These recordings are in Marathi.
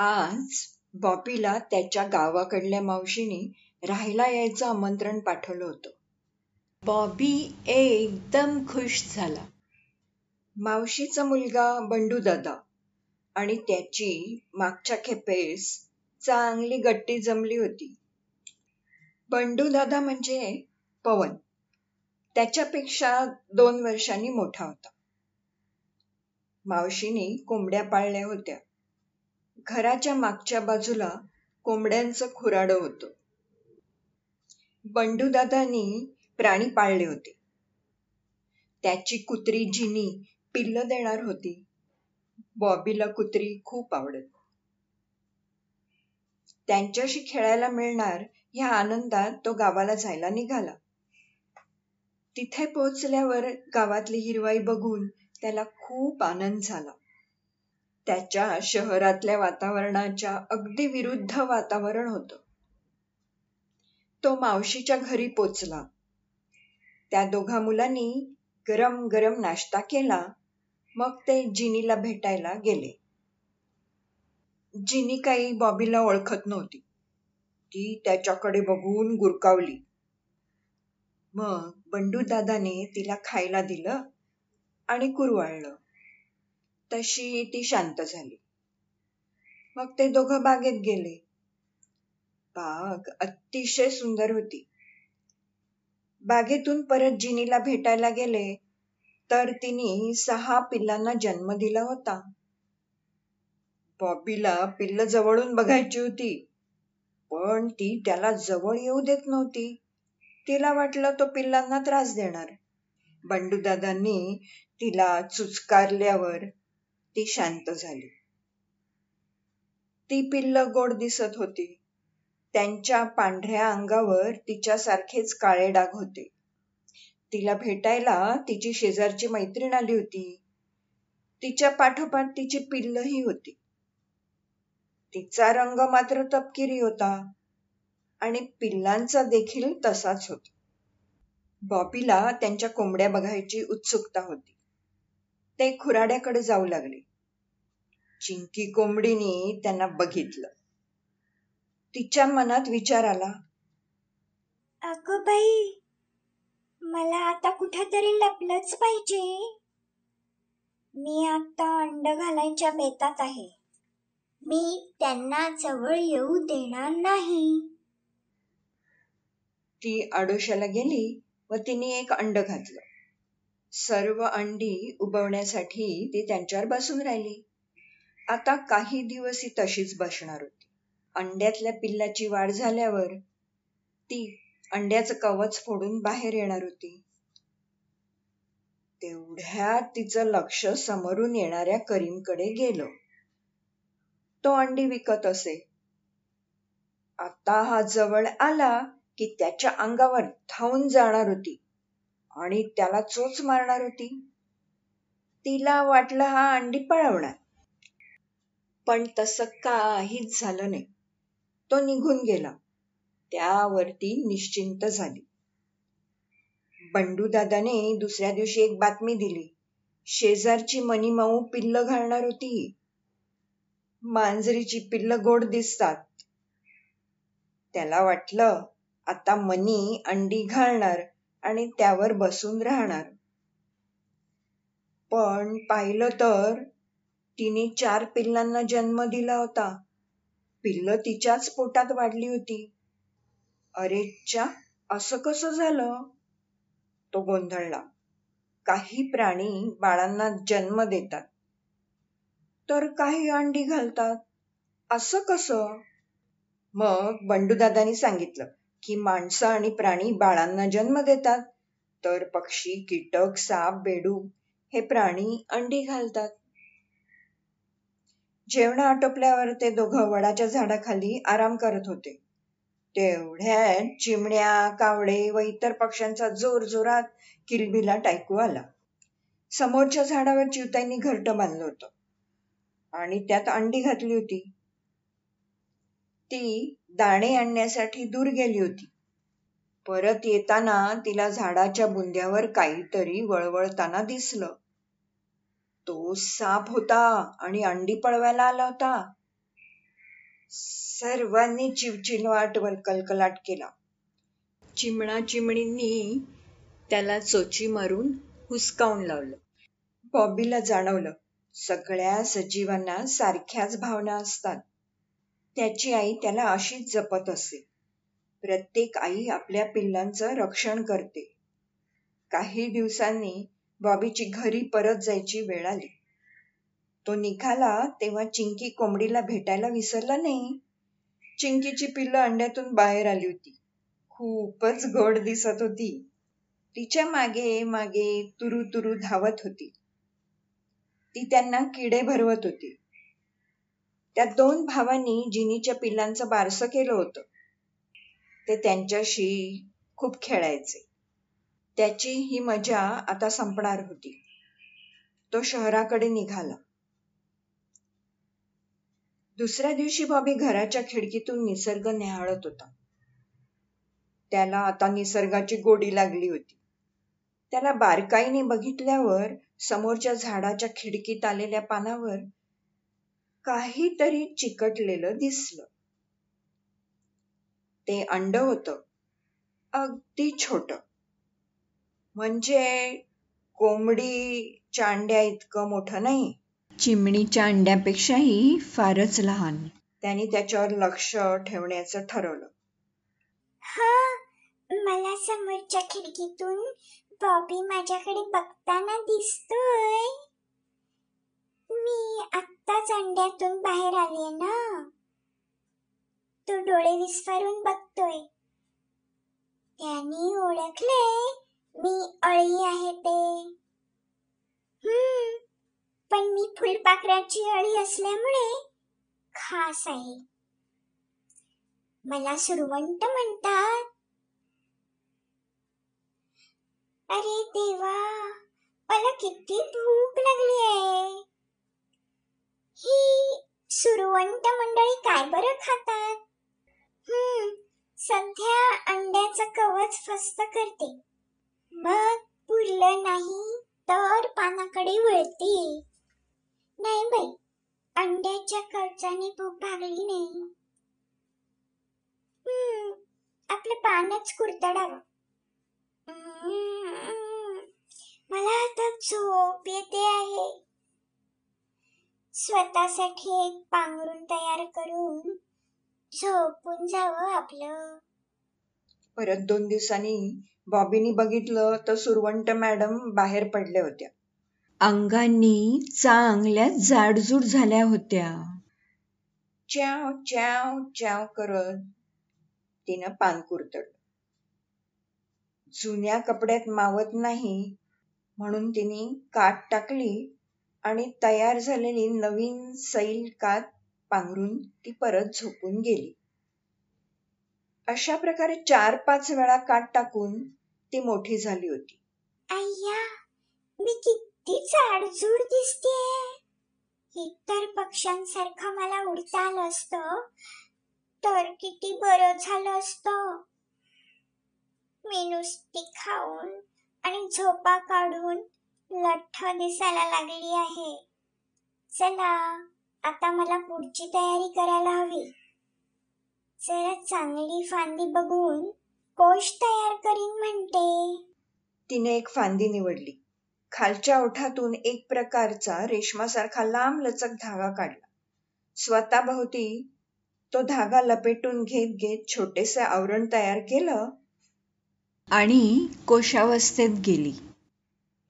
आज बॉबीला त्याच्या गावाकडल्या मावशीने राहायला यायचं आमंत्रण पाठवलं होतं. बॉबी एकदम खुश झाला. मावशीचा मुलगा बंडू दादा आणि त्याची मागच्या खेपेस चांगली गट्टी जमली होती. बंडू दादा म्हणजे पवन. त्याच्यापेक्षा दोन वर्षांनी मोठा होता. मावशीने कोंबड्या पाळल्या होत्या. घराच्या मागच्या बाजूला कोंबड्यांचं खुराडं होतं. बंडूदादानी प्राणी पाळले होते. त्याची कुत्री जिनी पिल्ल देणार होती. बॉबीला कुत्री खूप आवडत. त्यांच्याशी खेळायला मिळणार ह्या आनंदात तो गावाला जायला निघाला. तिथे पोहोचल्यावर गावातली हिरवाई बघून त्याला खूप आनंद झाला. त्याच्या शहरातल्या वातावरणाच्या अगदी विरुद्ध वातावरण होतं. तो मावशीच्या घरी पोचला. त्या दोघा मुलांनी गरम गरम नाश्ता केला मग ते जिनीला भेटायला गेले. जिनी काही बॉबीला ओळखत नव्हती. ती त्याच्याकडे बघून गुरकावली. मग बंडू दादाने तिला खायला दिलं आणि कुरवाळलं. तशी ती शांत झाली. मग ते दोघं बागेत गेले. बाग अतिशय सुंदर होती. बागेतून परत जिनीला भेटायला गेले तर तिने सहा पिल्लांना जन्म दिला होता. बॉबीला पिल्ल जवळून बघायची होती पण ती त्याला जवळ येऊ देत नव्हती. तिला वाटलं तो पिल्लांना त्रास देणार. बंडूदादांनी तिला चुचकारल्यावर ती शांत झाली. ती पिल्ल गोड दिसत होती. त्यांच्या पांढऱ्या अंगावर तिच्यासारखेच काळे डाग होते. तिला भेटायला तिची शेजारची मैत्रीण आली होती. तिच्या पाठोपाठ तिची पिल्लही होती. तिचा रंग मात्र तपकिरी होता आणि पिल्लांचा देखील तसाच होता. बॉबीला त्यांच्या कोंबड्या बघायची उत्सुकता होती. ते खुराड्याकडे जाऊ लागले. चिंकी कोंबडीने त्यांना बघितलं. तिच्या मनात विचार आला. अगं बाई मला आता कुठेतरी लपलंच पाहिजे. मी आता अंड घालायच्या बेतात आहे. मी त्यांना जवळ येऊ देणार नाही. ती आडोशाला गेली व तिने एक अंड घातलं. सर्व अंडी उबवण्यासाठी ती त्यांच्यावर बसून राहिली. आता काही दिवस ही तशीच बसणार होती. अंड्यातल्या पिल्लाची वाढ झाल्यावर ती अंड्याचं कवच फोडून बाहेर येणार होती. तेवढ्यात तिचं लक्ष समोरून येणाऱ्या करीमकडे गेलं. तो अंडी विकत असे. आता हा जवळ आला की त्याच्या अंगावर धावून जाणार होती आणि त्याला चोच मारणार होती. तिला वाटलं हा अंडी पळवणार. पण तसं काहीच झालं नाही. तो निघून गेला. त्यावरती निश्चिंत झाली. बंडू दादाने दुसऱ्या दिवशी एक बातमी दिली. शेजारची मणिमाऊ पिल्ल घालणार होती. मांजरीची पिल्ल गोड दिसतात. त्याला वाटलं आता मनी अंडी घालणार आणि त्यावर बसून राहणार. पण पाहिलं तर तिने चार पिल्लांना जन्म दिला होता. पिल्ल तिच्याच पोटात वाढली होती. अरेच्या असं कसं झालं? तो गोंधळला. काही प्राणी बाळांना जन्म देतात. तर काही अंडी घालतात. असं कसं? मग बंडूदादानी सांगितलं की माणसं आणि प्राणी बाळांना जन्म देतात. तर पक्षी कीटक साप बेडूक हे प्राणी अंडी घालतात. जेवण आटोपल्यावर ते दोघं वडाच्या झाडाखाली आराम करत होते. तेवढ्यात चिमण्या कावडे व इतर पक्ष्यांचा जोर जोरात किलबिला टायकू आला. समोरच्या झाडावर चिवताईंनी घरटं बांधलं होतं. आणि त्यात अंडी घातली होती. ती दाणे आणण्यासाठी दूर गेली होती. परत येताना तिला झाडाच्या बुंद्यावर काहीतरी वळवळताना दिसलं. तो साप होता आणि अंडी पळवायला आला होता. सर्वांनी चिवचिलवाट कलकलाट केला. चिमणा चिमणींनी त्याला चोची मारून हुसकावून लावलं. बॉबीला जाणवलं सगळ्या सजीवांना सारख्याच भावना असतात. त्याची आई त्याला अशीच जपत असे. प्रत्येक आई आपल्या पिल्लांचं रक्षण करते. काही दिवसांनी बॉबीची घरी परत जायची वेळ आली. तो निघाला तेव्हा चिंकी कोंबडीला भेटायला विसरला नाही. चिंकीची पिल्लं अंड्यातून बाहेर आली होती. खूपच गोड दिसत होती. तिच्यामागे मागे तुरु तुरु धावत होती. ती त्यांना किडे भरवत होती. त्या दोन भावांनी जिनीच्या पिल्लांचं बारसं केलं होतं. ते त्यांच्याशी खूप खेळायचे. त्याची ही मजा आता संपणार होती. तो शहराकडे निघाला. दुसऱ्या दिवशी बॉबी घराच्या खिडकीतून निसर्ग न्याहाळत होता. त्याला आता निसर्गाची गोडी लागली होती. त्याला बारकाईने बघितल्यावर समोरच्या झाडाच्या खिडकीत आलेल्या पानावर काहीतरी चिकटलेलं दिसलं. ते अंड होत. अगदी छोट. म्हणजे कोंबडीच्या अंड्या इतकं मोठं नाही. चिमणीच्या अंड्यापेक्षाही फारच लहान. त्यांनी त्याच्यावर लक्ष ठेवण्याचं ठरवलं. हा मला समोरच्या खिडकीतून बॉबी माझ्याकडे बघताना दिसतोय. मी आत्ताच अंड्यातून बाहेर आले ना. तो डोळे विस्फारून बघतोय. त्याने ओळखले मी अळी आहे ते. हम्म पण मी फुलपाखराची अळी असल्यामुळे खास आहे. मला सुरवंट म्हणतात. अरे देवा मला किती भूक लागली आहे. ही सुरवंट मंडळी काय बरं खातात? हम्म सध्या अंड्याचं कवच फस्त करते. मग पुरलं नाही तर पानाकडे वळते. नाही बाई अंड्याच्या कवचाने भूक भागली नाही. आपलं पानच कुरतडावं. मला आता झोप येते आहे. स्वतःसाठी एक पांघरून तयार करून झोपून जावं आपलं. परत दोन दिवसांनी बॉबीनी बघितलं तर सुरवंट मॅडम बाहेर पडल्या होत्या. अंगांनी चांगल्या जाडजूड झाल्या होत्या. च्याव च्याव च्याव करत तिनं पान कुरतडलं जुन्या कपड्यात मावत नाही म्हणून तिने काट टाकली आणि तयार झालेली नवीन सैल कात पांघरून ती परत झोपून गेली. अशा प्रकारे चार पाच वेळा काट टाकून ती मोठी झाली होती. अय्या मी किती जाडजूड दिसते इतर पक्ष्यांसारखं मला उडता आलं असतं. तर किती बरं झालं असतं. मी नुसती खाऊन आणि झोपा काढून लठ्ठ दिसायला लागली आहे. चला आता मला पुढची तयारी करायला हवी. जरा चांगली फांदी बघून कोश तयार करीन म्हणते. तिने एक फांदी निवडली. खालच्या ओठातून एक प्रकारचा रेशमासारखा लांब लचक धागा काढला. स्वतःभोवती तो धागा लपेटून घेत घेत छोटेसे आवरण तयार केलं आणि कोशावस्थेत गेली.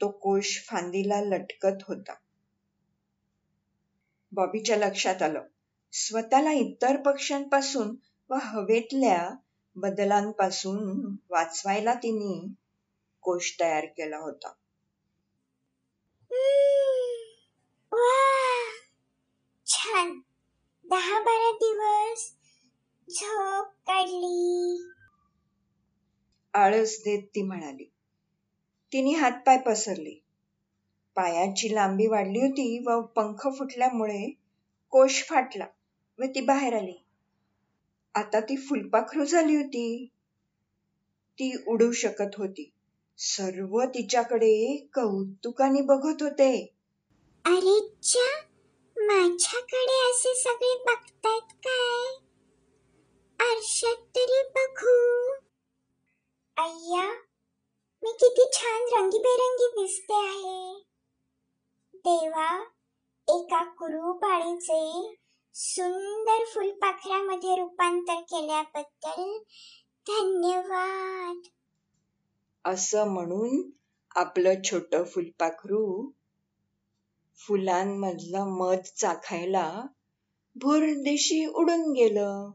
तो कोश फांदीला लटकत होता. बॉबीच्या लक्षात आलं. स्वतःला इतर पक्ष्यांपासून व हवेतल्या बदलांपासून वाचवायला तिने कोश तयार केला होता. छान. दहा बारा दिवस झोप काढली. आळस देत ती म्हणाली. तिने हातपाय पसरले. पायाची लांबी वाढली होती व पंख फुटल्यामुळे कोश फाटला व ती बाहेर आली. आता ती फुलपाखरू झाली होती. ती उडू शकत होती. सर्व तिच्याकडे कौतुकाने बघत होते. अरे च्या माझ्याकडे असे सगळे बघतात काय? आरशात तरी बघू. अय्या मी किती छान रंगीबेरंगी दिसते आहे. देवा एका कुरूपाळीचे सुंदर फुलपाखरामध्ये रूपांतर केल्याबद्दल धन्यवाद. असं म्हणून आपलं छोट फुलपाखरू फुलांमधलं मध चाखायला भुरदिशी उडून गेलं.